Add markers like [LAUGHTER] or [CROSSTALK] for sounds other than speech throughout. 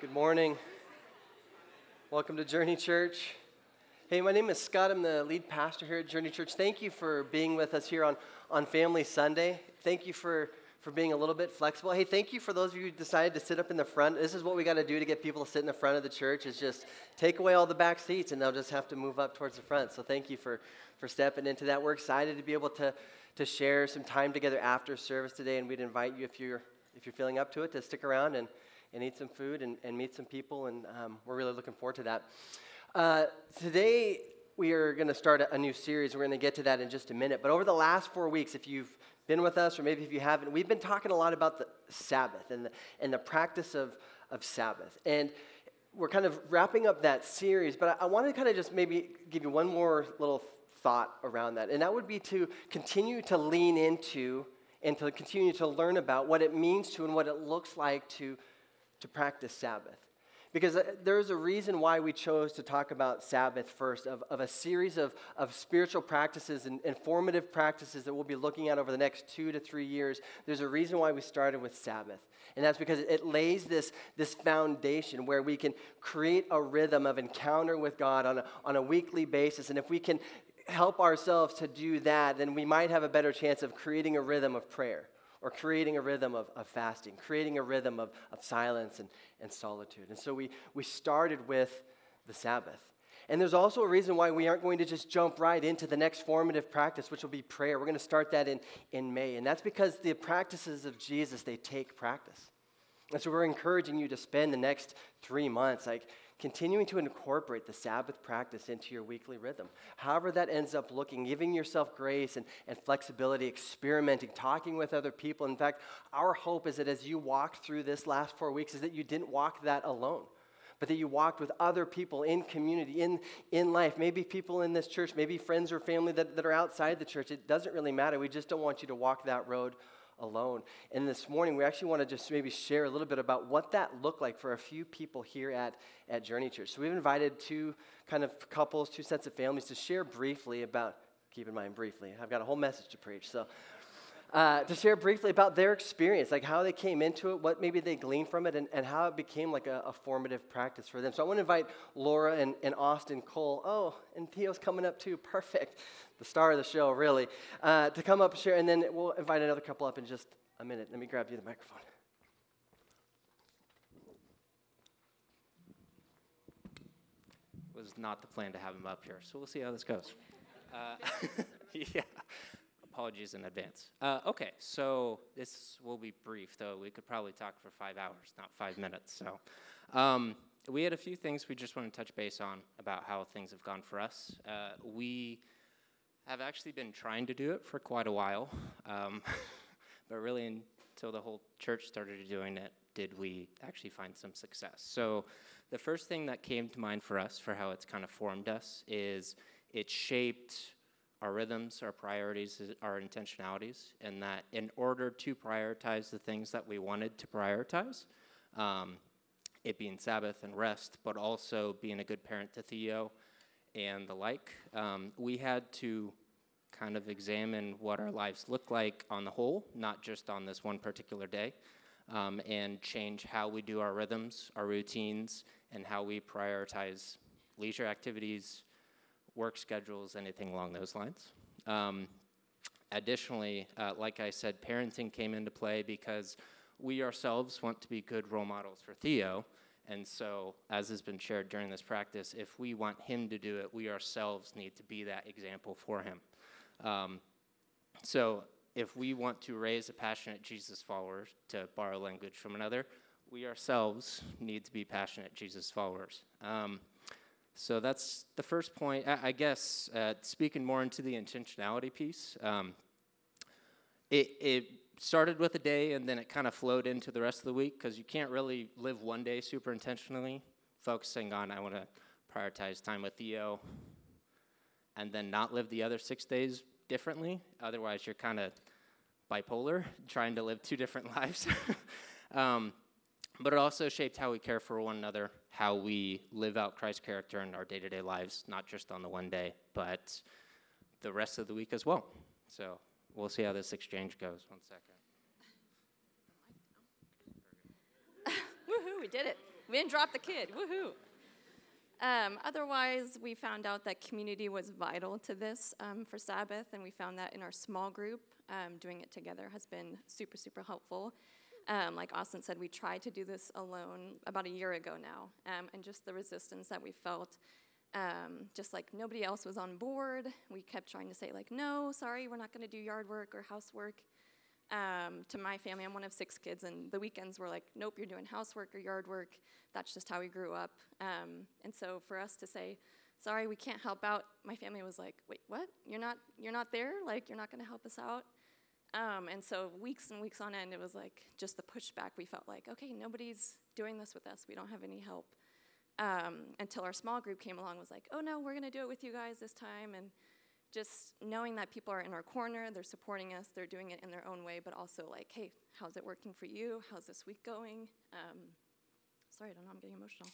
Good morning. Welcome to Journey Church. Hey, my name is Scott. I'm the lead pastor here at Journey Church. Thank you for being with us here on, on Family Sunday. Thank you for, for being a little bit flexible. Hey, thank you for those of you who decided to sit up in the front. This is what we got to do to get people to sit in the front of the church is just take away all the back seats and they'll just have to move up towards the front. So thank you for, for stepping into that. We're excited to be able to, to share some time together after service today, and we'd invite you if you're, if you're feeling up to it to stick around and and eat some food and, and meet some people, and um, we're really looking forward to that. Uh, today, we are going to start a, new series. We're going to get to that in just a minute. But over the last four weeks, if you've been with us, or maybe if you haven't, we've been talking a lot about the Sabbath and the, and the practice of, of Sabbath. And we're kind of wrapping up that series, but I, I want to kind of just maybe give you one more little thought around that. And that would be to continue to lean into and to continue to learn about what it means to and what it looks like to to practice Sabbath. Because uh, there's a reason why we chose to talk about Sabbath first, of, of a series of, of spiritual practices and informative practices that we'll be looking at over the next two to three years. There's a reason why we started with Sabbath. And that's because it lays this, this foundation where we can create a rhythm of encounter with God on a, on a weekly basis. And if we can help ourselves to do that, then we might have a better chance of creating a rhythm of prayer or creating a rhythm of, of fasting, creating a rhythm of, of silence and, and solitude. And so we, we started with the Sabbath. And there's also a reason why we aren't going to just jump right into the next formative practice, which will be prayer. We're going to start that in, in May. And that's because the practices of Jesus, they take practice. And so we're encouraging you to spend the next three months, like continuing to incorporate the Sabbath practice into your weekly rhythm. However, that ends up looking, giving yourself grace and, and flexibility, experimenting, talking with other people. In fact, our hope is that as you walked through this last four weeks, is that you didn't walk that alone. But that you walked with other people in community, in, in life, maybe people in this church, maybe friends or family that, that are outside the church. It doesn't really matter. We just don't want you to walk that road alone. And this morning, we actually want to just maybe share a little bit about what that looked like for a few people here at, at Journey Church. So we've invited two kind of couples, two sets of families to share briefly about, keep in mind briefly, I've got a whole message to preach. So uh, to share briefly about their experience, like how they came into it, what maybe they gleaned from it, and, and how it became like a, a formative practice for them. So I want to invite Laura and, and Austin Cole. Oh, and Theo's coming up too. Perfect. The star of the show, really. Uh, to come up and share, and then we'll invite another couple up in just a minute. Let me grab you the microphone. Was not the plan to have him up here, so we'll see how this goes. [LAUGHS] Uh, [LAUGHS] yeah apologies in advance. Uh, okay, so this will be brief, though we could probably talk for five hours, not five minutes. So, um, we had a few things we just want to touch base on about how things have gone for us. Uh, we have actually been trying to do it for quite a while, um, [LAUGHS] but really until the whole church started doing it, did we actually find some success. So, the first thing that came to mind for us for how it's kind of formed us is it shaped our rhythms, our priorities, our intentionalities, and that in order to prioritize the things that we wanted to prioritize, um, it being Sabbath and rest, but also being a good parent to Theo and the like, um, we had to kind of examine what our lives look like on the whole, not just on this one particular day, um, and change how we do our rhythms, our routines, and how we prioritize leisure activities, work schedules, anything along those lines. Um, additionally, uh, like I said, parenting came into play because we ourselves want to be good role models for Theo. And so, as has been shared during this practice, if we want him to do it, we ourselves need to be that example for him. Um, so, if we want to raise a passionate Jesus follower, to borrow language from another, we ourselves need to be passionate Jesus followers. Um, so that's the first point. I, I guess uh, speaking more into the intentionality piece, um, it, it started with a day and then it kind of flowed into the rest of the week because you can't really live one day super intentionally, focusing on I want to prioritize time with Theo, and then not live the other six days differently. Otherwise, you're kind of bipolar, trying to live two different [LAUGHS] lives. [LAUGHS] um, but it also shaped how we care for one another, how we live out Christ's character in our day to day lives, not just on the one day, but the rest of the week as well. So we'll see how this exchange goes. One second. [LAUGHS] Woohoo, we did it. we didn't drop the kid. Woohoo! Um, otherwise, we found out that community was vital to this um, for Sabbath, and we found that in our small group, um, doing it together has been super, super helpful. Um, like Austin said, we tried to do this alone about a year ago now, um, and just the resistance that we felt, um, just like nobody else was on board. We kept trying to say, like, no, sorry, we're not going to do yard work or housework. Um, to my family, I'm one of six kids, and the weekends were like, nope, you're doing housework or yard work. That's just how we grew up. Um, and so for us to say, sorry, we can't help out, my family was like, wait, what? You're not, you're not there? Like, you're not going to help us out? Um, and so weeks and weeks on end, it was like just the pushback. We felt like, okay, nobody's doing this with us. We don't have any help. Um, until our small group came along, was like, oh no, we're to do it with you guys this time, and just knowing that people are in our corner, they're supporting us, they're doing it in their own way, but also like, hey, how's it working for you? How's this week going? Um, sorry, I don't know, I'm getting emotional.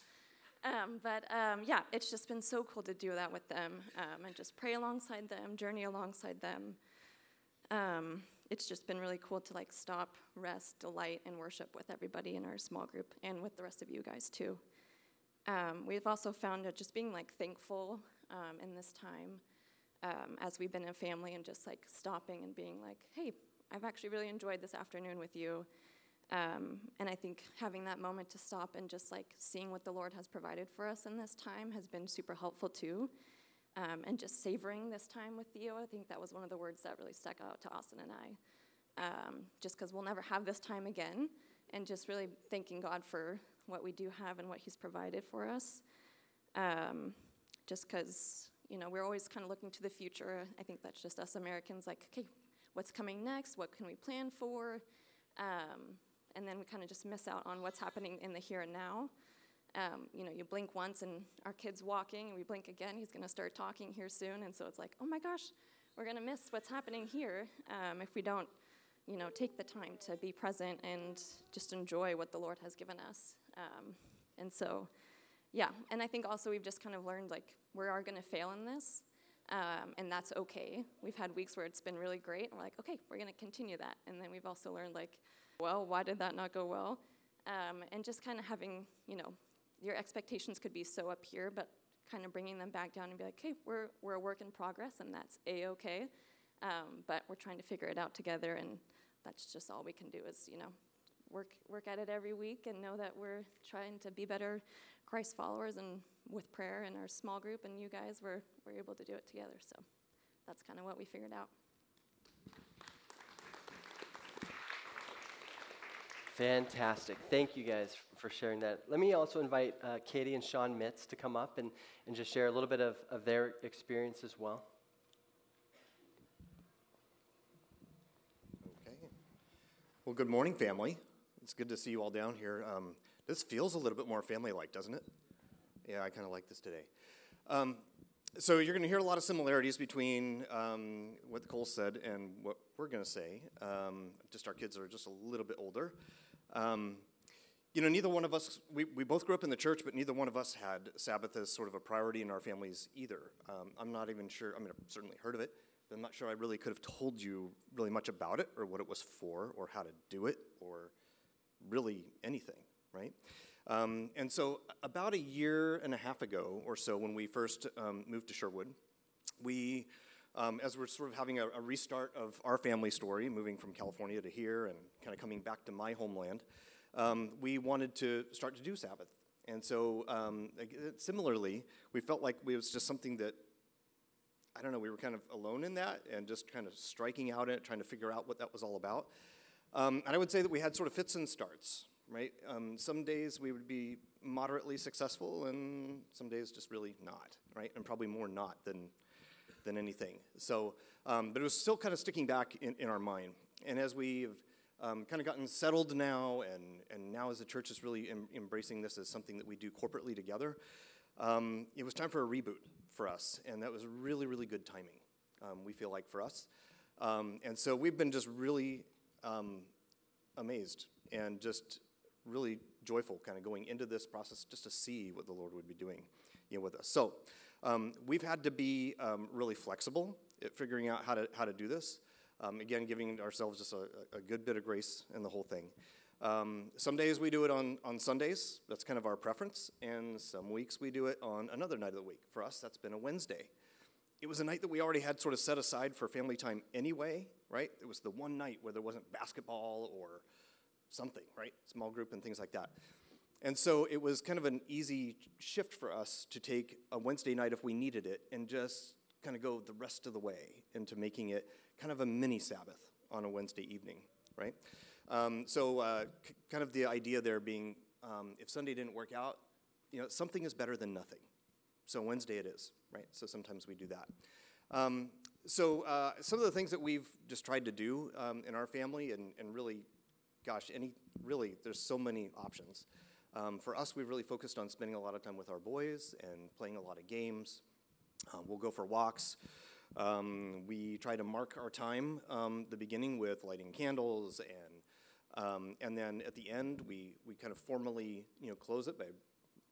Um, but um, yeah, it's just been so cool to do that with them um, and just pray alongside them, journey alongside them. Um, it's just been really cool to like stop, rest, delight, and worship with everybody in our small group and with the rest of you guys too. Um, we've also found that just being like thankful in this time um, as we've been a family and just like stopping and being like, hey, I've actually really enjoyed this afternoon with you. Um, and I think having that moment to stop and just like seeing what the Lord has provided for us in this time has been super helpful too. Um, and just savoring this time with Theo, I think that was one of the words that really stuck out to Austin and I. Um, just because we'll never have this time again, and just really thanking God for what we do have and what He's provided for us. Um, just because you know, we're always kind of looking to the future. I think that's just us Americans, like, okay, what's coming next? What can we plan for? Um, and then we kind of just miss out on what's happening in the here and now. Um, you know, you blink once and our kid's walking, and we blink again, he's going to start talking here soon. And so it's like, oh my gosh, we're going to miss what's happening here um, if we don't, you know, take the time to be present and just enjoy what the Lord has given us. Um, and so, yeah, and I think also we've just kind of learned like we are going to fail in this, um, and that's okay. We've had weeks where it's been really great, and we're like, okay, we're going to continue that. And then we've also learned like, well, why did that not go well? Um, and just kind of having, you know, your expectations could be so up here, but kind of bringing them back down and be like, okay, we're we're a work in progress, and that's a okay. Um, but we're trying to figure it out together, and that's just all we can do is, you know, work work at it every week and know that we're trying to be better Christ followers and with prayer and our small group and you guys were, were able to do it together. So that's kind of what we figured out. Fantastic. Thank you guys for sharing that. Let me also invite uh, Katie and Sean Mitz to come up and, and just share a little bit of, of their experience as well. Okay. Well, good morning, family. It's good to see you all down here. Um, this feels a little bit more family like, doesn't it? Yeah, I kind of like this today. Um, so you're going to hear a lot of similarities between um, what Cole said and what we're going to say. Um, just our kids are just a little bit older. Um, you know, neither one of us, we, we both grew up in the church, but neither one of us had Sabbath as sort of a priority in our families either. Um, I'm not even sure, I mean, I've certainly heard of it, but I'm not sure I really could have told you really much about it or what it was for or how to do it or really anything right? Um, and so, about a year and a half ago or so, when we first um, moved to Sherwood, we, um, as we're sort of having a, a, restart of our family story, moving from California to here and kind of coming back to my homeland, um, we wanted to start to do Sabbath. And so, um, similarly, we felt like it was just something that I don't know, we were kind of alone in that and just kind of striking out in it, trying to figure out what that was all about. Um, and I would say that we had sort of fits and starts right? Um, some days we would be moderately successful, and some days just really not, right? And probably more not than than anything. So, um, but it was still kind of sticking back in, in our mind. And as we've um, kind of gotten settled now, and and now as the church is really em- embracing this as something that we do corporately together, um, it was time for a reboot for us, and that was really really good timing. Um, we feel like for us, um, and so we've been just really amazed and just really joyful kind of going into this process just to see what the Lord would be doing you know, with us. So um, we've had to be um, really flexible at figuring out how to, how to do this. Um, again, giving ourselves just a, a, good bit of grace in the whole thing. Um, some days we do it on, on Sundays, that's kind of our preference, and some weeks we do it on another night of the week. For us, that's been a Wednesday. It was a night that we already had sort of set aside for family time anyway, right? It was the one night where there wasn't basketball or something, right? Small group and things like that. And so it was kind of an easy shift for us to take a Wednesday night if we needed it and just kind of go the rest of the way into making it kind of a mini Sabbath on a Wednesday evening, right? Um, so, uh, c- kind of the idea there being um, if Sunday didn't work out, you know, something is better than nothing. So, Wednesday it is, right? So, sometimes we do that. Um, so, uh, some of the things that we've just tried to do um, in our family, and, and really, gosh, any really, there's so many options. Um, for us, we've really focused on spending a lot of time with our boys and playing a lot of games. Uh, we'll go for walks. Um, we try to mark our time, um, the beginning with lighting candles, and, um, and then at the end, we, we kind of formally you know, close it by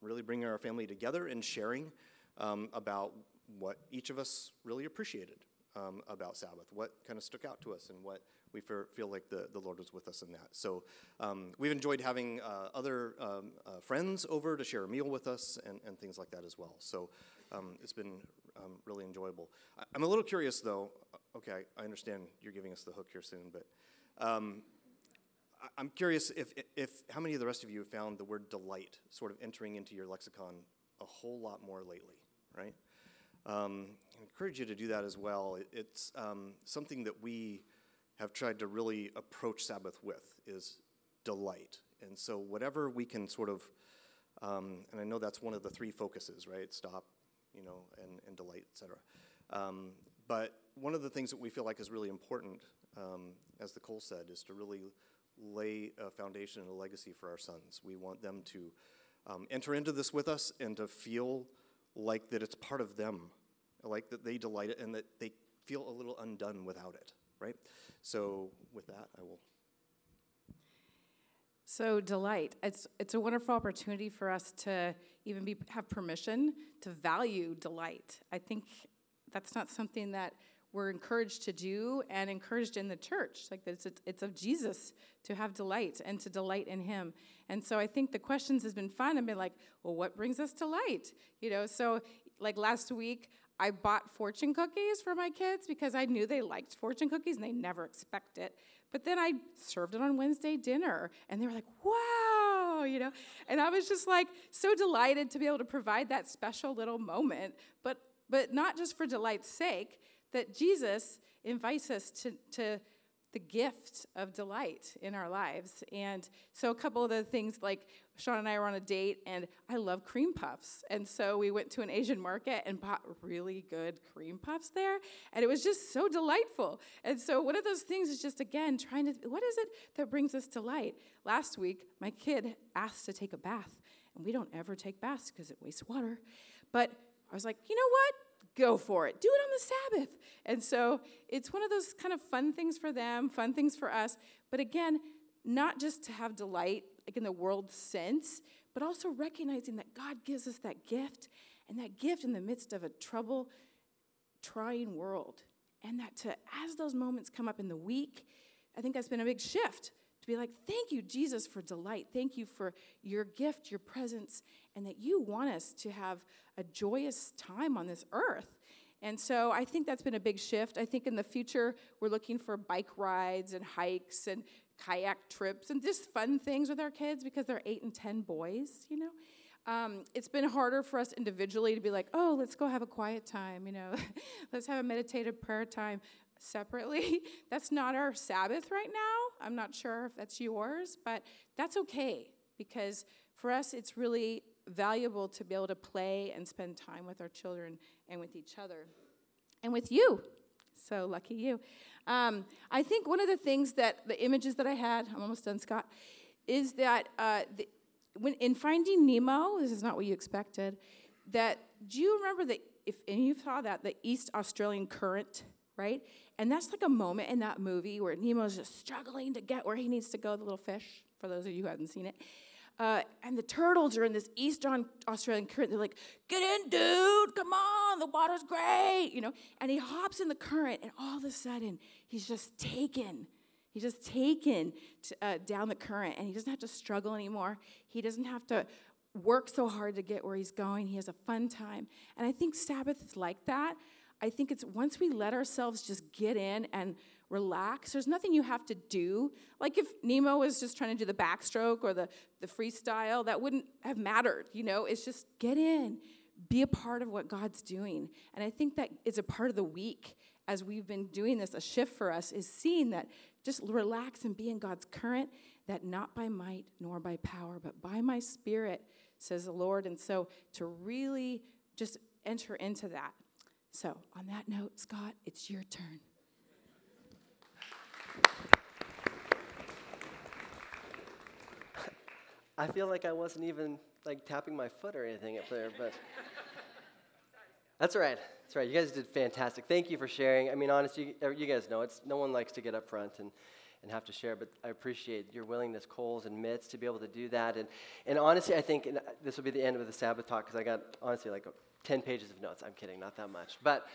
really bringing our family together and sharing um, about what each of us really appreciated um, about Sabbath, what kind of stuck out to us, and what we fe- feel like the, the Lord was with us in that. So um, we've enjoyed having uh, other um, uh, friends over to share a meal with us and, and things like that as well. So um, it's been um, really enjoyable. I, I'm a little curious though. Okay, I understand you're giving us the hook here soon, but um, I- I'm curious if, if how many of the rest of you have found the word delight sort of entering into your lexicon a whole lot more lately, right? Um, I encourage you to do that as well. It, it's um, something that we have tried to really approach Sabbath with is delight. And so whatever we can sort of, um, and I know that's one of the three focuses, right? Stop, you know, and, and delight, et cetera. Um, but one of the things that we feel like is really important, um, as the Cole said, is to really lay a foundation and a legacy for our sons. We want them to um, enter into this with us and to feel like that it's part of them, like that they delight it and that they feel a little undone without it, right? So, with that, I will. So delight. It's it's a wonderful opportunity for us to even be have permission to value delight. I think that's not something that we're encouraged to do and encouraged in the church. Like it's it's of Jesus to have delight and to delight in Him. And so I think the questions has been fun. I've been like, well, what brings us delight? You know. So like last week, I bought fortune cookies for my kids because I knew they liked fortune cookies and they never expect it. But then I served it on Wednesday dinner and they were like, wow, you know? And I was just like so delighted to be able to provide that special little moment, but but not just for delight's sake, that Jesus invites us to, to the gift of delight in our lives. And so, a couple of the things like Sean and I were on a date, and I love cream puffs. And so, we went to an Asian market and bought really good cream puffs there. And it was just so delightful. And so, one of those things is just, again, trying to, what is it that brings us delight? Last week, my kid asked to take a bath, and we don't ever take baths because it wastes water. But I was like, you know what? Go for it. Do it on the Sabbath. And so it's one of those kind of fun things for them, fun things for us. But again, not just to have delight, like in the world sense, but also recognizing that God gives us that gift, and that gift in the midst of a trouble, trying world. And that to, as those moments come up in the week, I think that's been a big shift to be like, thank you, Jesus, for delight. Thank you for your gift, your presence, and that you want us to have a joyous time on this earth. And so I think that's been a big shift. I think in the future, we're looking for bike rides and hikes and kayak trips and just fun things with our kids because they're eight and 10 boys, you know? Um, it's been harder for us individually to be like, oh, let's go have a quiet time, you know, [LAUGHS] let's have a meditative prayer time separately. [LAUGHS] That's not our Sabbath right now. I'm not sure if that's yours, but that's okay because for us, it's really valuable to be able to play and spend time with our children and with each other and with you. So lucky you. Um, I think one of the things that the images that I had, I'm almost done, Scott, is that uh, the, when in Finding Nemo, this is not what you expected. That do you remember that if of you saw that the East Australian current, right? And that's like a moment in that movie where Nemo's just struggling to get where he needs to go. The little fish, for those of you who haven't seen it. Uh, and the turtles are in this Eastern Australian current. They're like, "Get in, dude! Come on, the water's great!" You know. And he hops in the current, and all of a sudden, he's just taken He's just taken to, uh, down the current and he doesn't have to struggle anymore. He doesn't have to work so hard to get where he's going. He has a fun time. And I think Sabbath is like that. I think it's once we let ourselves just get in and relax, there's nothing you have to do. Like if Nemo was just trying to do the backstroke or the, the freestyle, that wouldn't have mattered. You know, it's just get in, be a part of what God's doing. And I think that is a part of the week as we've been doing this, a shift for us is seeing that just relax and be in God's current, that not by might nor by power, but by my spirit, says the Lord. And so to really just enter into that. So, on that note, Scott, it's your turn. I feel like I wasn't even like tapping my foot or anything up there, but that's all right. That's right. You guys did fantastic. Thank you for sharing. I mean, honestly, you, guys know it's no one likes to get up front and, and have to share, but I appreciate your willingness, Coles and Mitts, to be able to do that. And, and honestly, I think uh, this will be the end of the Sabbath talk because I got honestly like 10 pages of notes. I'm kidding, not that much. But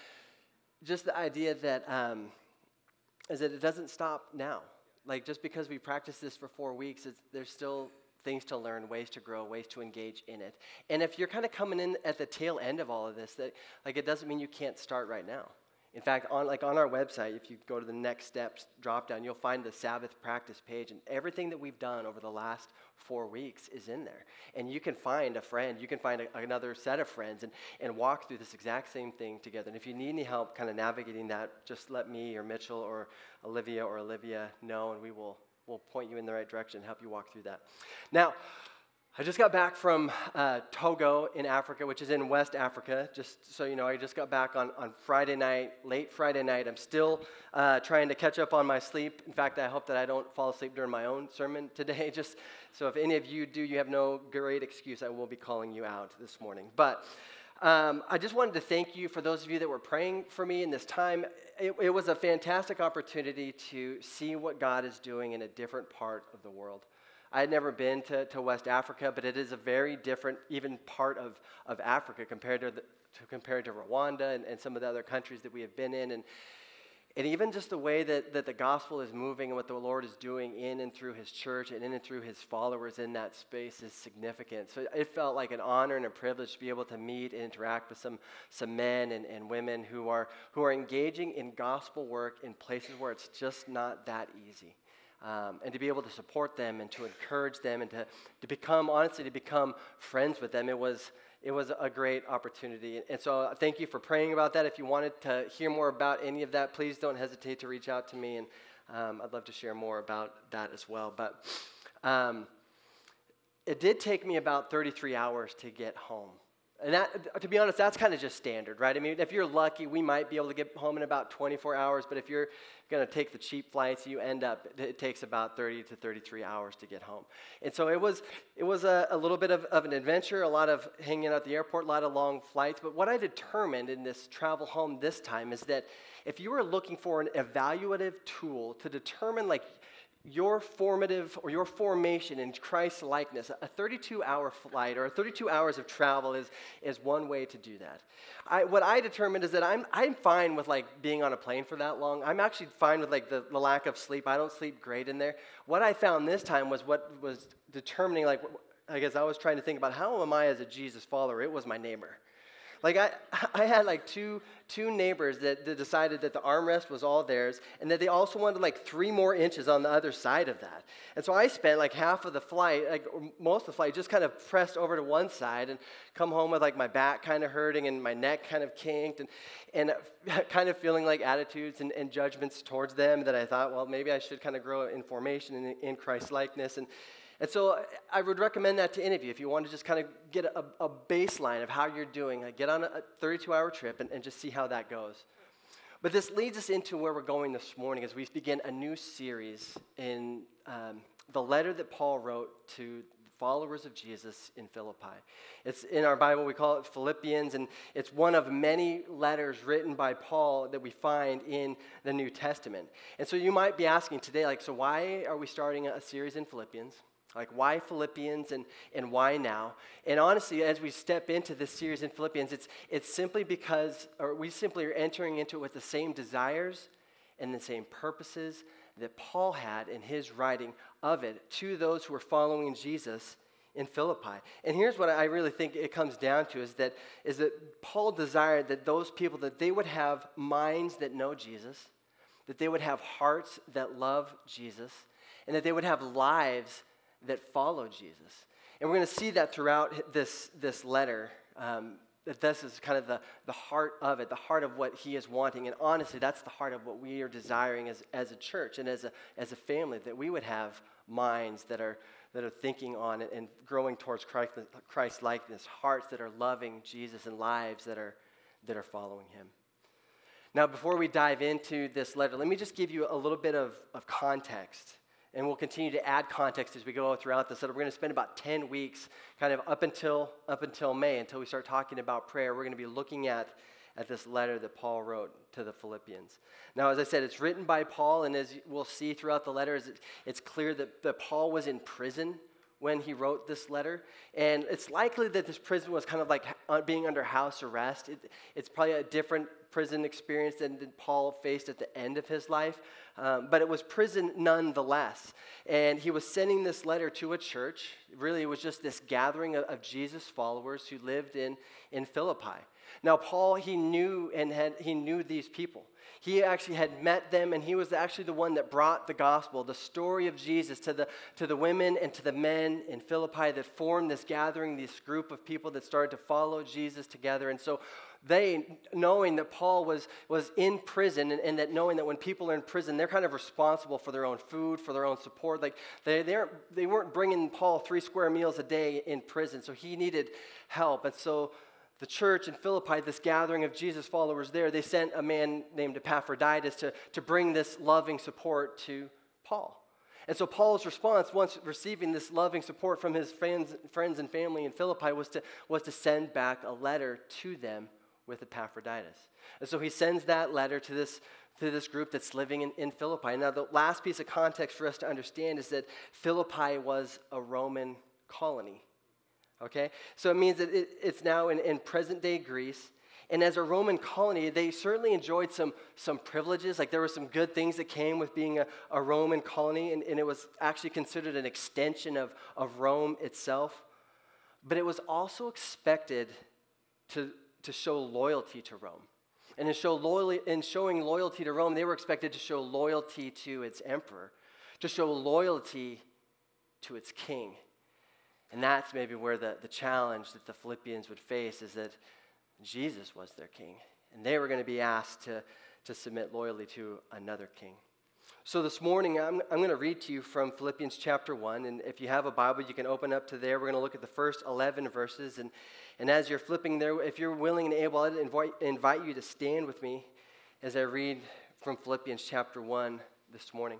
just the idea that um, is that it doesn't stop now. Like just because we practice this for four weeks, there's still things to learn, ways to grow, ways to engage in it. And if you're kind of coming in at the tail end of all of this, that like it doesn't mean you can't start right now. In fact, on like on our website, if you go to the next steps drop down, you'll find the Sabbath practice page, and everything that we've done over the last four weeks is in there. And you can find a friend, you can find a, another set of friends, and, and walk through this exact same thing together. And if you need any help kind of navigating that, just let me or Mitchell or Olivia or Olivia know, and we will will point you in the right direction, and help you walk through that. Now, I just got back from uh, Togo in Africa, which is in West Africa. Just so you know, I just got back on, on Friday night, late Friday night. I'm still uh, trying to catch up on my sleep. In fact, I hope that I don't fall asleep during my own sermon today. [LAUGHS] Just so if any of you do, you have no great excuse. I will be calling you out this morning. But um, I just wanted to thank you for those of you that were praying for me in this time. It, it, was a fantastic opportunity to see what God is doing in a different part of the world. I had never been to, to West Africa, but it is a very different, even part of, of Africa compared to, the, to compared to Rwanda and, and some of the other countries that we have been in. And and even just the way that, that the gospel is moving and what the Lord is doing in and through his church and in and through his followers in that space is significant. So it felt like an honor and a privilege to be able to meet and interact with some, some men and, and women who are, who are engaging in gospel work in places where it's just not that easy. Um, and to be able to support them and to encourage them and to, to become, honestly, to become friends with them. It was, it was a great opportunity. And so uh, thank you for praying about that. If you wanted to hear more about any of that, please don't hesitate to reach out to me, and um, I'd love to share more about that as well. But um, it did take me about 33 hours to get home. And that, to be honest, that's kind of just standard, right? I mean, if you're lucky, we might be able to get home in about 24 hours, but if you're going to take the cheap flights, you end up, it takes about 30 to 33 hours to get home. And so it was, it was a, a little bit of, of an adventure, a lot of hanging out at the airport, a lot of long flights. But what I determined in this travel home this time is that if you were looking for an evaluative tool to determine, like, your formative or your formation in Christ likeness, a 32 hour flight or 32 hours of travel is, is one way to do that. I, what I determined is that I'm, I'm fine with like being on a plane for that long. I'm actually fine with like the, the lack of sleep. I don't sleep great in there. What I found this time was what was determining like, I guess I was trying to think about how am I as a Jesus follower? It was my neighbor. Like I, [LAUGHS] I had like two, two neighbors that, that decided that the armrest was all theirs and that they also wanted like three more inches on the other side of that. And so I spent like half of the flight, like most of the flight, just kind of pressed over to one side and come home with like my back kind of hurting and my neck kind of kinked and, and [LAUGHS] kind of feeling like attitudes and, and judgments towards them that I thought, well, maybe I should kind of grow in formation in, in Christ likeness. And, and so I would recommend that to any of you if you want to just kind of get a, a baseline of how you're doing. Like get on a 32 hour trip and, and just see how that goes. But this leads us into where we're going this morning as we begin a new series in um, the letter that Paul wrote to followers of Jesus in Philippi. It's in our Bible, we call it Philippians, and it's one of many letters written by Paul that we find in the New Testament. And so you might be asking today, like, so why are we starting a series in Philippians? Like, why Philippians and, and why now? And honestly, as we step into this series in Philippians, it's, it's simply because, or we simply are entering into it with the same desires and the same purposes that Paul had in his writing of it to those who were following Jesus in Philippi. And here's what I really think it comes down to is that, is that Paul desired that those people, that they would have minds that know Jesus, that they would have hearts that love Jesus, and that they would have lives that follow Jesus. And we're going to see that throughout this, this letter. Um, that this is kind of the, the heart of it, the heart of what he is wanting. And honestly, that's the heart of what we are desiring as, as a church and as a, as a family, that we would have minds that are, that are thinking on it and growing towards Christ, Christ likeness, hearts that are loving Jesus and lives that are, that are following him. Now, before we dive into this letter, let me just give you a little bit of, of context and we'll continue to add context as we go throughout this. So we're going to spend about 10 weeks, kind of up until, up until May, until we start talking about prayer. We're going to be looking at, at this letter that Paul wrote to the Philippians. Now, as I said, it's written by Paul, and as we'll see throughout the letter, it's clear that, that Paul was in prison when he wrote this letter. And it's likely that this prison was kind of like being under house arrest. It, it's probably a different prison experience than Paul faced at the end of his life, um, but it was prison nonetheless. And he was sending this letter to a church. Really, it was just this gathering of, of Jesus followers who lived in, in Philippi. Now, Paul, he knew and had, he knew these people. He actually had met them, and he was actually the one that brought the gospel, the story of Jesus, to the, to the women and to the men in Philippi that formed this gathering, this group of people that started to follow Jesus together. And so they, knowing that Paul was, was in prison and, and, that knowing that when people are in prison, they're kind of responsible for their own food, for their own support. Like they, they, they weren't bringing Paul three square meals a day in prison, so he needed help. And so the church in Philippi, this gathering of Jesus followers there, they sent a man named Epaphroditus to, to bring this loving support to Paul. And so Paul's response, once receiving this loving support from his friends, friends and family in Philippi, was to, was to send back a letter to them with Epaphroditus. And so he sends that letter to this, to this group that's living in, in Philippi. Now, the last piece of context for us to understand is that Philippi was a Roman colony. Okay? So it means that it, it's now in, in present day Greece. And as a Roman colony, they certainly enjoyed some, some privileges. Like there were some good things that came with being a, a Roman colony, and, and it was actually considered an extension of, of Rome itself. But it was also expected to, to show loyalty to Rome. And in, show loyalty, in showing loyalty to Rome, they were expected to show loyalty to its emperor, to show loyalty to its king. And that's maybe where the, the challenge that the Philippians would face is that Jesus was their king. And they were going to be asked to, to submit loyally to another king. So this morning, I'm, I'm going to read to you from Philippians chapter 1. And if you have a Bible, you can open up to there. We're going to look at the first 11 verses. And, and as you're flipping there, if you're willing and able, I'd invite, invite you to stand with me as I read from Philippians chapter 1 this morning.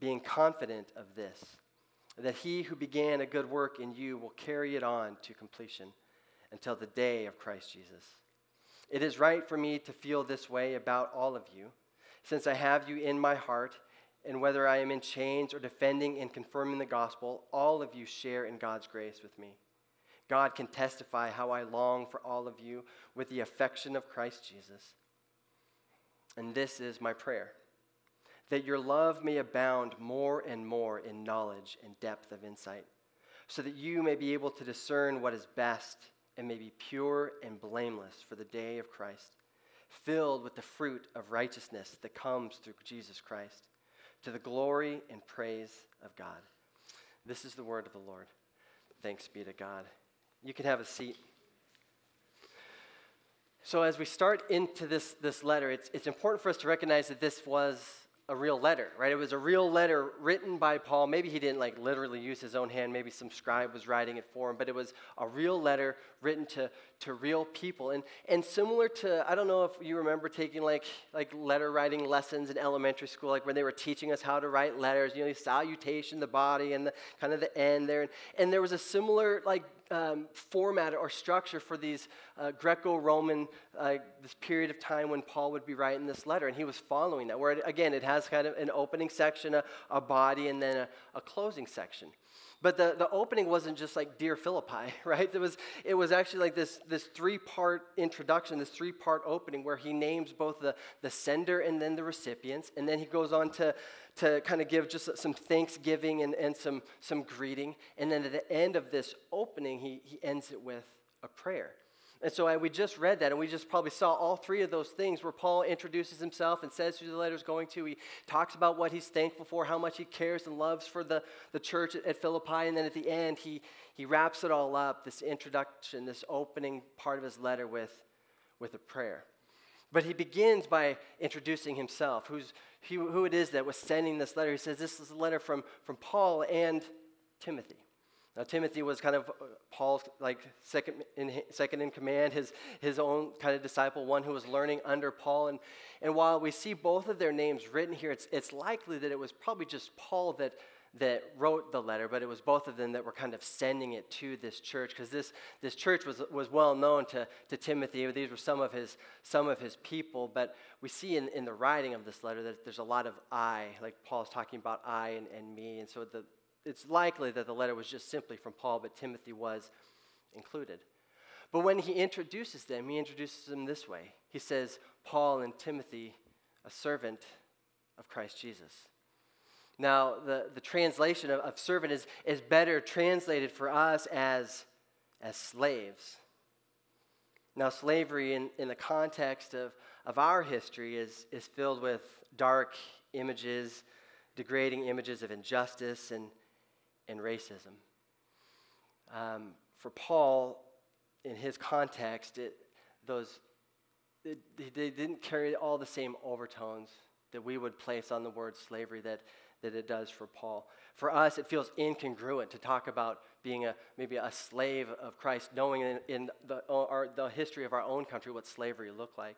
being confident of this, that he who began a good work in you will carry it on to completion until the day of Christ Jesus. It is right for me to feel this way about all of you, since I have you in my heart, and whether I am in chains or defending and confirming the gospel, all of you share in God's grace with me. God can testify how I long for all of you with the affection of Christ Jesus. And this is my prayer that your love may abound more and more in knowledge and depth of insight, so that you may be able to discern what is best and may be pure and blameless for the day of Christ, filled with the fruit of righteousness that comes through Jesus Christ, to the glory and praise of God. This is the word of the Lord. Thanks be to God. You can have a seat. So, as we start into this, this letter, it's, it's important for us to recognize that this was a real letter, right? It was a real letter written by Paul. Maybe he didn't like literally use his own hand. Maybe some scribe was writing it for him, but it was a real letter written to, to real people. And, and similar to, I don't know if you remember taking like, like letter writing lessons in elementary school, like when they were teaching us how to write letters, you know, the salutation, the body, and the kind of the end there. And, and there was a similar like um, format or structure for these uh, Greco-Roman uh, this period of time when Paul would be writing this letter, and he was following that. Where it, again, it has kind of an opening section, a, a body, and then a, a closing section. But the, the opening wasn't just like Dear Philippi, [LAUGHS] right? It was, it was actually like this, this three part introduction, this three part opening where he names both the, the sender and then the recipients. And then he goes on to, to kind of give just some thanksgiving and, and some, some greeting. And then at the end of this opening, he, he ends it with a prayer. And so I, we just read that, and we just probably saw all three of those things where Paul introduces himself and says who the letter is going to. He talks about what he's thankful for, how much he cares and loves for the, the church at, at Philippi, and then at the end, he, he wraps it all up, this introduction, this opening part of his letter with, with a prayer. But he begins by introducing himself, who's, he, who it is that was sending this letter. He says, This is a letter from, from Paul and Timothy. Now, Timothy was kind of uh, Paul's like second in, second in command, his, his own kind of disciple, one who was learning under Paul. And, and while we see both of their names written here, it's, it's likely that it was probably just Paul that, that wrote the letter, but it was both of them that were kind of sending it to this church because this, this church was, was well known to, to Timothy. These were some of his, some of his people, but we see in, in the writing of this letter that there's a lot of I, like Paul's talking about I and, and me. And so the, it's likely that the letter was just simply from Paul, but Timothy was included. But when he introduces them, he introduces them this way. He says, Paul and Timothy, a servant of Christ Jesus. Now, the, the translation of, of servant is, is better translated for us as, as slaves. Now, slavery in, in the context of, of our history is, is filled with dark images, degrading images of injustice and, and racism. Um, for Paul, in his context, it, those, it, they didn't carry all the same overtones that we would place on the word slavery that, that it does for Paul. For us, it feels incongruent to talk about being a, maybe a slave of Christ, knowing in, in the, our, the history of our own country what slavery looked like.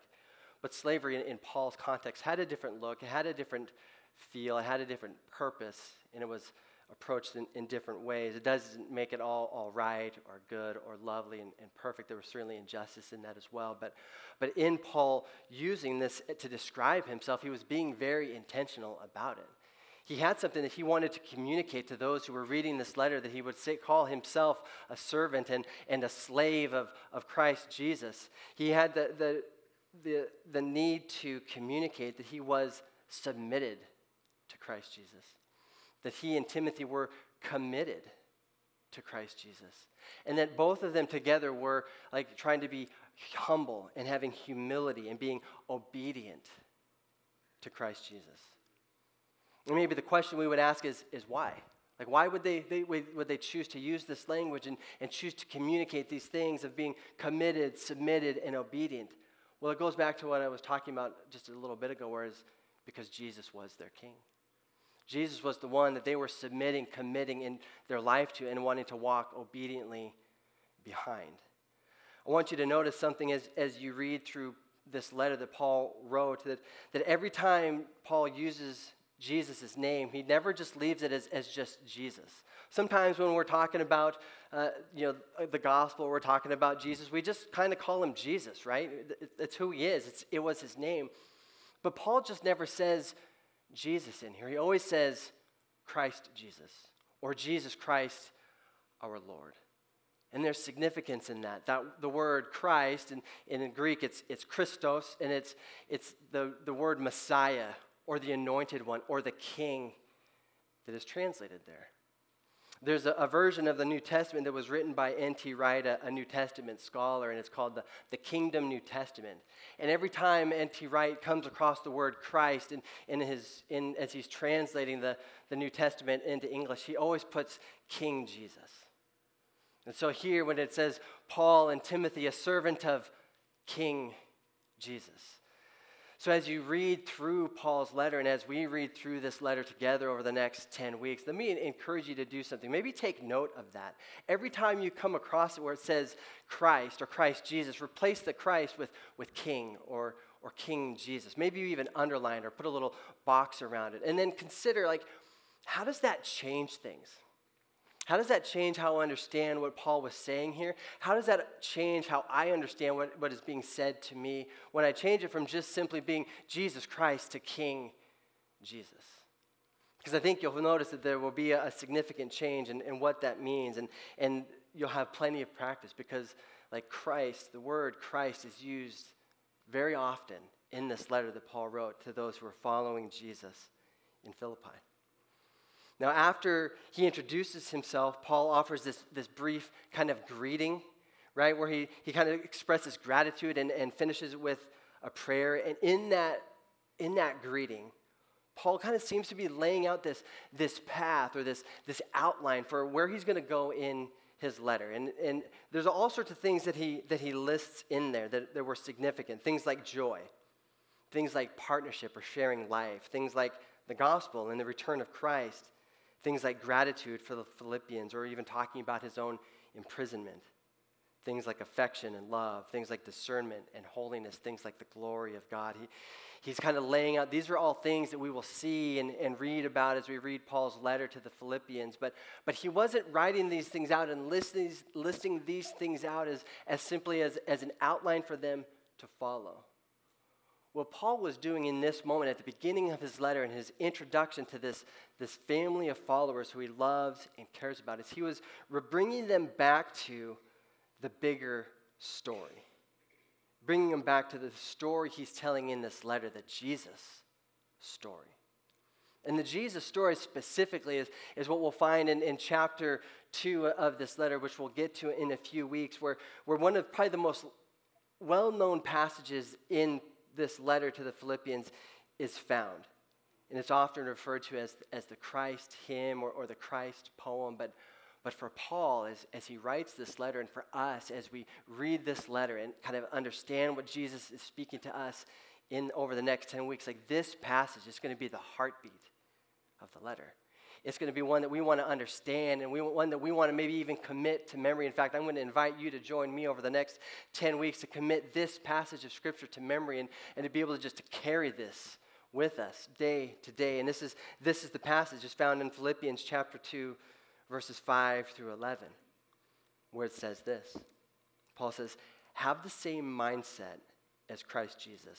But slavery in, in Paul's context had a different look, it had a different feel, it had a different purpose, and it was approached in, in different ways. It doesn't make it all, all right or good or lovely and, and perfect. There was certainly injustice in that as well. But, but in Paul using this to describe himself, he was being very intentional about it. He had something that he wanted to communicate to those who were reading this letter that he would say, call himself a servant and, and a slave of, of Christ Jesus. He had the, the, the, the need to communicate that he was submitted to Christ Jesus that he and Timothy were committed to Christ Jesus. And that both of them together were like trying to be humble and having humility and being obedient to Christ Jesus. And maybe the question we would ask is, is why? Like, why would they, they, would they choose to use this language and, and choose to communicate these things of being committed, submitted, and obedient? Well, it goes back to what I was talking about just a little bit ago, whereas because Jesus was their king. Jesus was the one that they were submitting, committing in their life to, and wanting to walk obediently behind. I want you to notice something as, as you read through this letter that Paul wrote that, that every time Paul uses Jesus' name, he never just leaves it as, as just Jesus. Sometimes when we're talking about uh, you know, the gospel, we're talking about Jesus, we just kind of call him Jesus, right? It's who he is, it's, it was his name. But Paul just never says Jesus in here. He always says Christ Jesus or Jesus Christ our Lord. And there's significance in that. That the word Christ, and, in Greek it's, it's Christos, and it's, it's the, the word Messiah or the anointed one or the king that is translated there. There's a, a, version of the New Testament that was written by N.T. Wright, a, a, New Testament scholar, and it's called the, the Kingdom New Testament. And every time N.T. Wright comes across the word Christ in, in his, in, as he's translating the, the New Testament into English, he always puts King Jesus. And so here, when it says Paul and Timothy, a servant of King Jesus. So, as you read through Paul's letter, and as we read through this letter together over the next 10 weeks, let me encourage you to do something. Maybe take note of that. Every time you come across it where it says Christ or Christ Jesus, replace the Christ with, with King or, or King Jesus. Maybe you even underline or put a little box around it. And then consider, like, how does that change things? How does that change how I understand what Paul was saying here? How does that change how I understand what, what is being said to me when I change it from just simply being Jesus Christ to King Jesus? Because I think you'll notice that there will be a, a significant change in, in what that means, and, and you'll have plenty of practice because, like Christ, the word Christ is used very often in this letter that Paul wrote to those who are following Jesus in Philippi. Now, after he introduces himself, Paul offers this, this brief kind of greeting, right, where he, he kind of expresses gratitude and, and finishes with a prayer. And in that, in that greeting, Paul kind of seems to be laying out this, this path or this, this outline for where he's going to go in his letter. And, and there's all sorts of things that he, that he lists in there that, that were significant things like joy, things like partnership or sharing life, things like the gospel and the return of Christ Things like gratitude for the Philippians, or even talking about his own imprisonment. Things like affection and love, things like discernment and holiness, things like the glory of God. He, he's kind of laying out, these are all things that we will see and, and read about as we read Paul's letter to the Philippians. But, but he wasn't writing these things out and listing, listing these things out as, as simply as, as an outline for them to follow. What Paul was doing in this moment at the beginning of his letter and his introduction to this, this family of followers who he loves and cares about is he was bringing them back to the bigger story. Bringing them back to the story he's telling in this letter, the Jesus story. And the Jesus story specifically is, is what we'll find in, in chapter 2 of this letter, which we'll get to in a few weeks, where, where one of probably the most well known passages in this letter to the Philippians is found. And it's often referred to as, as the Christ hymn or, or the Christ poem. But, but for Paul, as, as he writes this letter, and for us, as we read this letter and kind of understand what Jesus is speaking to us in over the next 10 weeks, like this passage is going to be the heartbeat of the letter. It's going to be one that we want to understand and we, one that we want to maybe even commit to memory. In fact, I'm going to invite you to join me over the next 10 weeks to commit this passage of Scripture to memory and, and to be able to just to carry this with us day to day. And this is, this is the passage it's found in Philippians chapter 2, verses 5 through 11, where it says this. Paul says, Have the same mindset as Christ Jesus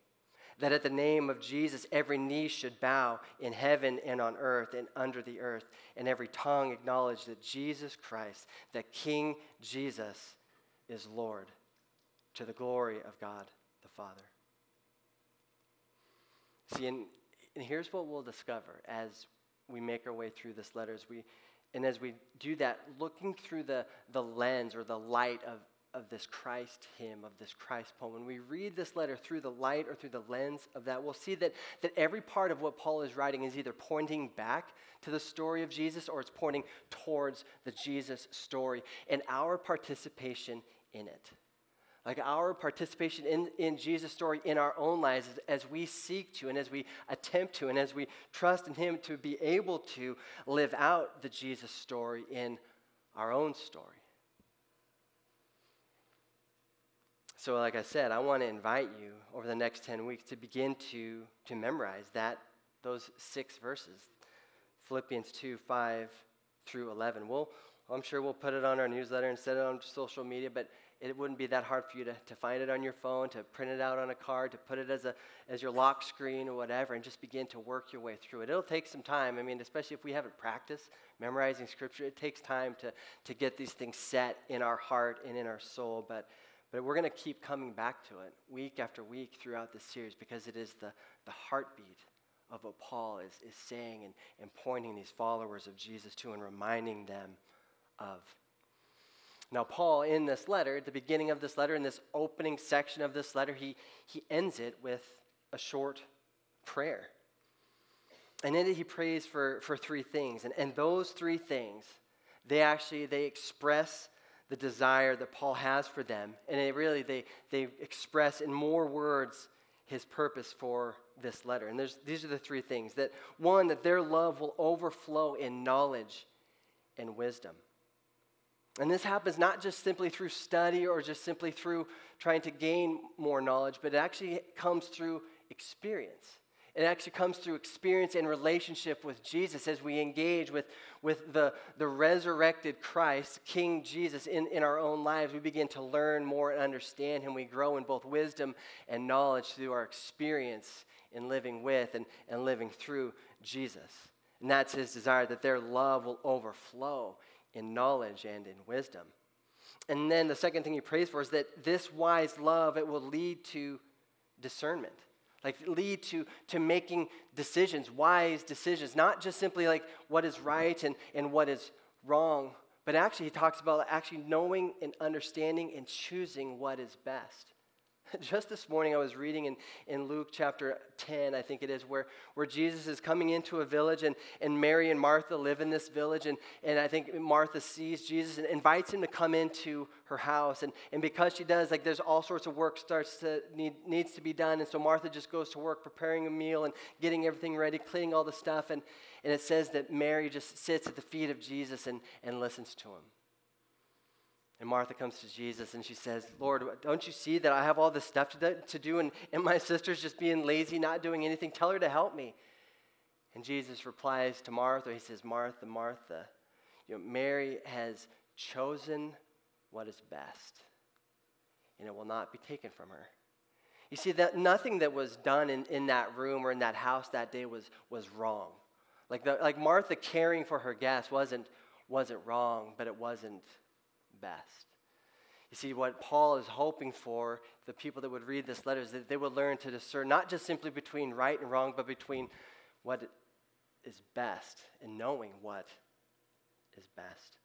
that at the name of Jesus, every knee should bow in heaven and on earth and under the earth, and every tongue acknowledge that Jesus Christ, that King Jesus, is Lord, to the glory of God the Father. See, and, and here's what we'll discover as we make our way through this letter. As we, and as we do that, looking through the, the lens or the light of, of this Christ hymn, of this Christ poem, when we read this letter through the light or through the lens of that, we'll see that, that every part of what Paul is writing is either pointing back to the story of Jesus or it's pointing towards the Jesus story and our participation in it. Like our participation in, in Jesus' story in our own lives as, as we seek to and as we attempt to and as we trust in Him to be able to live out the Jesus story in our own story. So, like I said, I want to invite you over the next 10 weeks to begin to, to memorize that, those six verses Philippians 2 5 through 11. We'll, I'm sure we'll put it on our newsletter and set it on social media, but it wouldn't be that hard for you to, to find it on your phone, to print it out on a card, to put it as, a, as your lock screen or whatever, and just begin to work your way through it. It'll take some time. I mean, especially if we haven't practiced memorizing scripture, it takes time to, to get these things set in our heart and in our soul. But But we're going to keep coming back to it week after week throughout this series because it is the, the heartbeat of what Paul is, is saying and, and pointing these followers of Jesus to and reminding them of. Now, Paul, in this letter, at the beginning of this letter, in this opening section of this letter, he, he ends it with a short prayer. And in it, he prays for, for three things. And, and those three things, they actually, they express the desire that Paul has for them. And they really, they, they express in more words his purpose for this letter. And these are the three things that one, that their love will overflow in knowledge and wisdom. And this happens not just simply through study or just simply through trying to gain more knowledge, but it actually comes through experience. It actually comes through experience and relationship with Jesus as we engage with, with the, the resurrected Christ, King Jesus, in, in our own lives. We begin to learn more and understand Him. We grow in both wisdom and knowledge through our experience in living with and, and living through Jesus. And that's His desire that their love will overflow in knowledge and in wisdom. And then the second thing He prays for is that this wise love, it will lead to discernment like lead to, to making decisions, wise decisions, not just simply like what is right and, and what is wrong, but actually he talks about actually knowing and understanding and choosing what is best. [LAUGHS] Just this morning, I was reading in, in Luke chapter 10, I think it is, where, where Jesus is coming into a village, and, and Mary and Martha live in this village. And, and I think Martha sees Jesus and invites him to come into her house. And, and because she does, like, there's all sorts of work starts to need, needs to be done. And so Martha just goes to work preparing a meal and getting everything ready, cleaning all the stuff. And, and it says that Mary just sits at the feet of Jesus and, and listens to him. And Martha comes to Jesus and she says, Lord, don't you see that I have all this stuff to, do and, and my sister's just being lazy, not doing anything? Tell her to help me. And Jesus replies to Martha, He says, Martha, Martha, you know, Mary has chosen what is best, and it will not be taken from her. You see, that nothing that was done in, in that room or in that house that day was, was wrong. Like, the, like Martha caring for her guests wasn't, wasn't wrong, but it wasn't best. You see, what Paul is hoping for, the people that would read this letter, is that they would learn to discern not just simply between right and wrong, but between what is best and knowing what is best.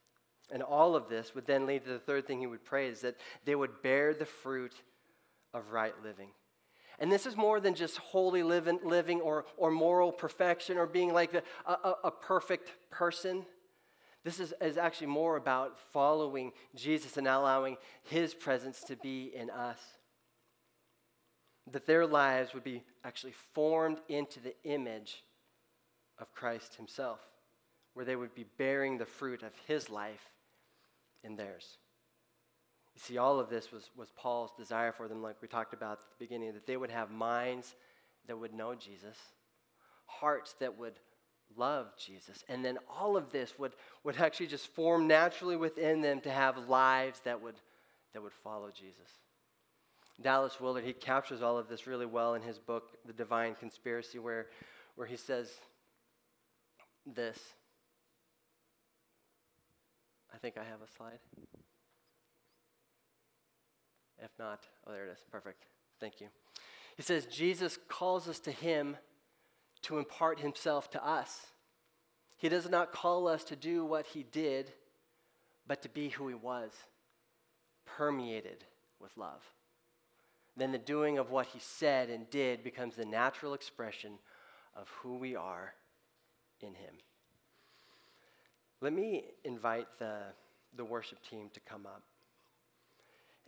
And all of this would then lead to the third thing he would pray is that they would bear the fruit of right living. And this is more than just holy living, living or, or moral perfection or being like the, a, a perfect person. This is, is actually more about following Jesus and allowing his presence to be in us. That their lives would be actually formed into the image of Christ himself, where they would be bearing the fruit of his life in theirs. You see, all of this was, was Paul's desire for them, like we talked about at the beginning, that they would have minds that would know Jesus, hearts that would love Jesus. And then all of this would, would actually just form naturally within them to have lives that would, that would follow Jesus. Dallas Willard, he captures all of this really well in his book, The Divine Conspiracy, where, where he says this. I think I have a slide. If not, oh, there it is. Perfect. Thank you. He says, Jesus calls us to him to impart himself to us. He does not call us to do what he did, but to be who he was, permeated with love. Then the doing of what he said and did becomes the natural expression of who we are in him. Let me invite the, the worship team to come up.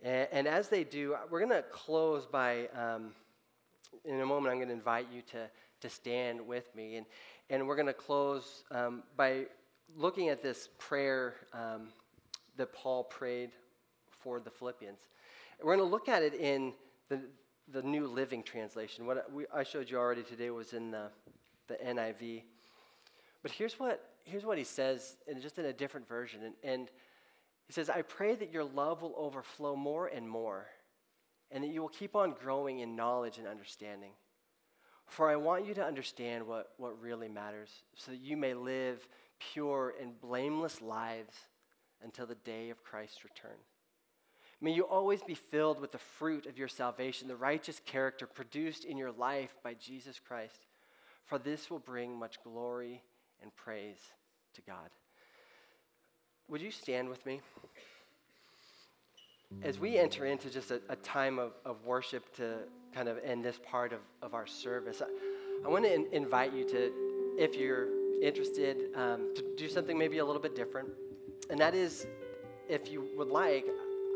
And, and as they do, we're going to close by, um, in a moment, I'm going to invite you to to stand with me. And, and we're going to close um, by looking at this prayer um, that Paul prayed for the Philippians. We're going to look at it in the, the New Living Translation. What we, I showed you already today was in the, the NIV. But here's what, here's what he says, and just in a different version. And, and he says, I pray that your love will overflow more and more, and that you will keep on growing in knowledge and understanding for I want you to understand what, what really matters, so that you may live pure and blameless lives until the day of Christ's return. May you always be filled with the fruit of your salvation, the righteous character produced in your life by Jesus Christ, for this will bring much glory and praise to God. Would you stand with me? As we enter into just a, a time of, of worship to kind of end this part of, of our service, I, I want to in, invite you to, if you're interested, um, to do something maybe a little bit different. And that is, if you would like,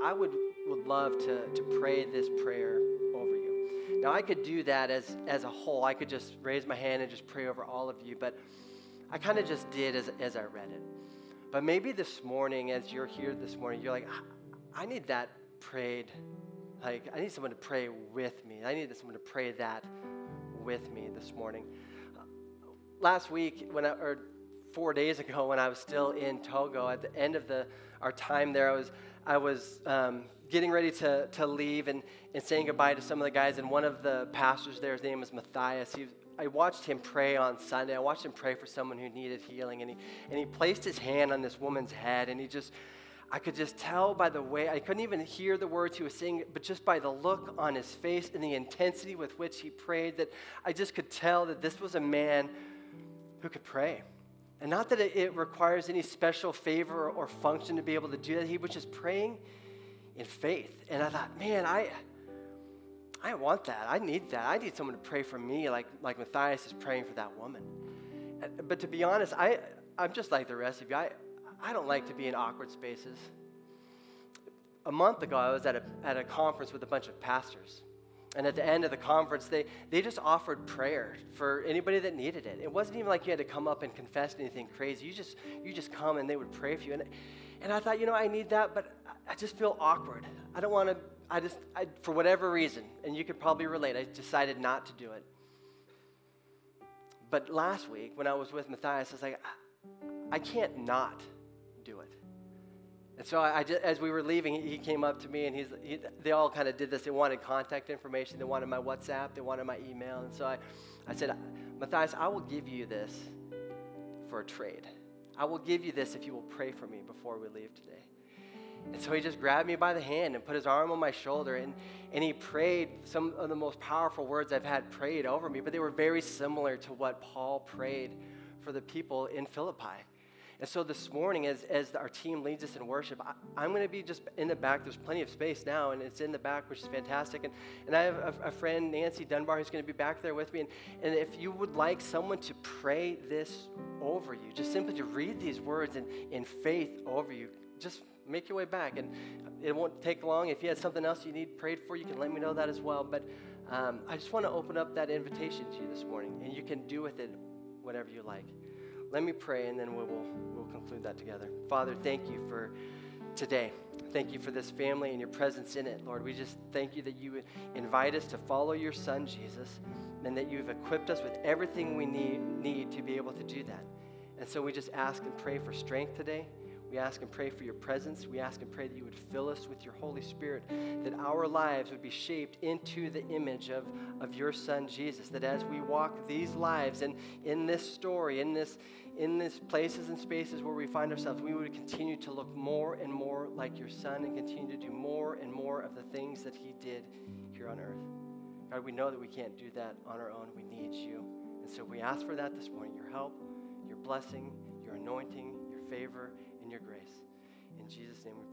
I would, would love to, to pray this prayer over you. Now, I could do that as, as a whole. I could just raise my hand and just pray over all of you, but I kind of just did as, as I read it. But maybe this morning, as you're here this morning, you're like, I need that prayed. Like, I need someone to pray with me. I need someone to pray that with me this morning. last week, when I, or four days ago, when I was still in Togo, at the end of the, our time there, I was I was um, getting ready to, to leave and, and saying goodbye to some of the guys, and one of the pastors there, his name was Matthias. He, I watched him pray on Sunday. I watched him pray for someone who needed healing, and he, and he placed his hand on this woman's head, and he just, I could just tell by the way, I couldn't even hear the words he was saying, but just by the look on his face and the intensity with which he prayed, that I just could tell that this was a man who could pray. And not that it, requires any special favor or function to be able to do that. He was just praying in faith. And I thought, man, I, I want that. I need that. I need someone to pray for me like, like Matthias is praying for that woman. But to be honest, I, I'm just like the rest of you. I, I don't like to be in awkward spaces. A month ago, I was at a, at a conference with a bunch of pastors. And at the end of the conference, they, they just offered prayer for anybody that needed it. It wasn't even like you had to come up and confess anything crazy. You just, you just come and they would pray for you. And, and I thought, you know, I need that, but I just feel awkward. I don't want to, I just, I, for whatever reason, and you could probably relate, I decided not to do it. But last week, when I was with Matthias, I was like, I can't not. And so I, I just, as we were leaving, he, came up to me and he's, he, they all kind of did this. They wanted contact information. They wanted my WhatsApp. They wanted my email. And so I, I said, Matthias, I will give you this for a trade. I will give you this if you will pray for me before we leave today. And so he just grabbed me by the hand and put his arm on my shoulder and, and he prayed some of the most powerful words I've had prayed over me, but they were very similar to what Paul prayed for the people in Philippi. And so this morning, as, as our team leads us in worship, I, am going to be just in the back. There's plenty of space now, and it's in the back, which is fantastic. And, and I have a, a friend, Nancy Dunbar, who's going to be back there with me. And, and if you would like someone to pray this over you, just simply to read these words in, in faith over you, just make your way back. And it won't take long. If you had something else you need prayed for, you can let me know that as well. But um, I just want to open up that invitation to you this morning, and you can do with it whatever you like. Let me pray and then we will we'll conclude that together. Father, thank you for today. Thank you for this family and your presence in it, Lord. We just thank you that you invite us to follow your son, Jesus, and that you've equipped us with everything we need, need to be able to do that. And so we just ask and pray for strength today. We ask and pray for your presence. We ask and pray that you would fill us with your Holy Spirit, that our lives would be shaped into the image of, of your Son, Jesus. That as we walk these lives and in this story, in this in these places and spaces where we find ourselves, we would continue to look more and more like your Son and continue to do more and more of the things that He did here on earth. God, we know that we can't do that on our own. We need you. And so we ask for that this morning your help, your blessing, your anointing, your favor, and your grace. In Jesus' name we pray.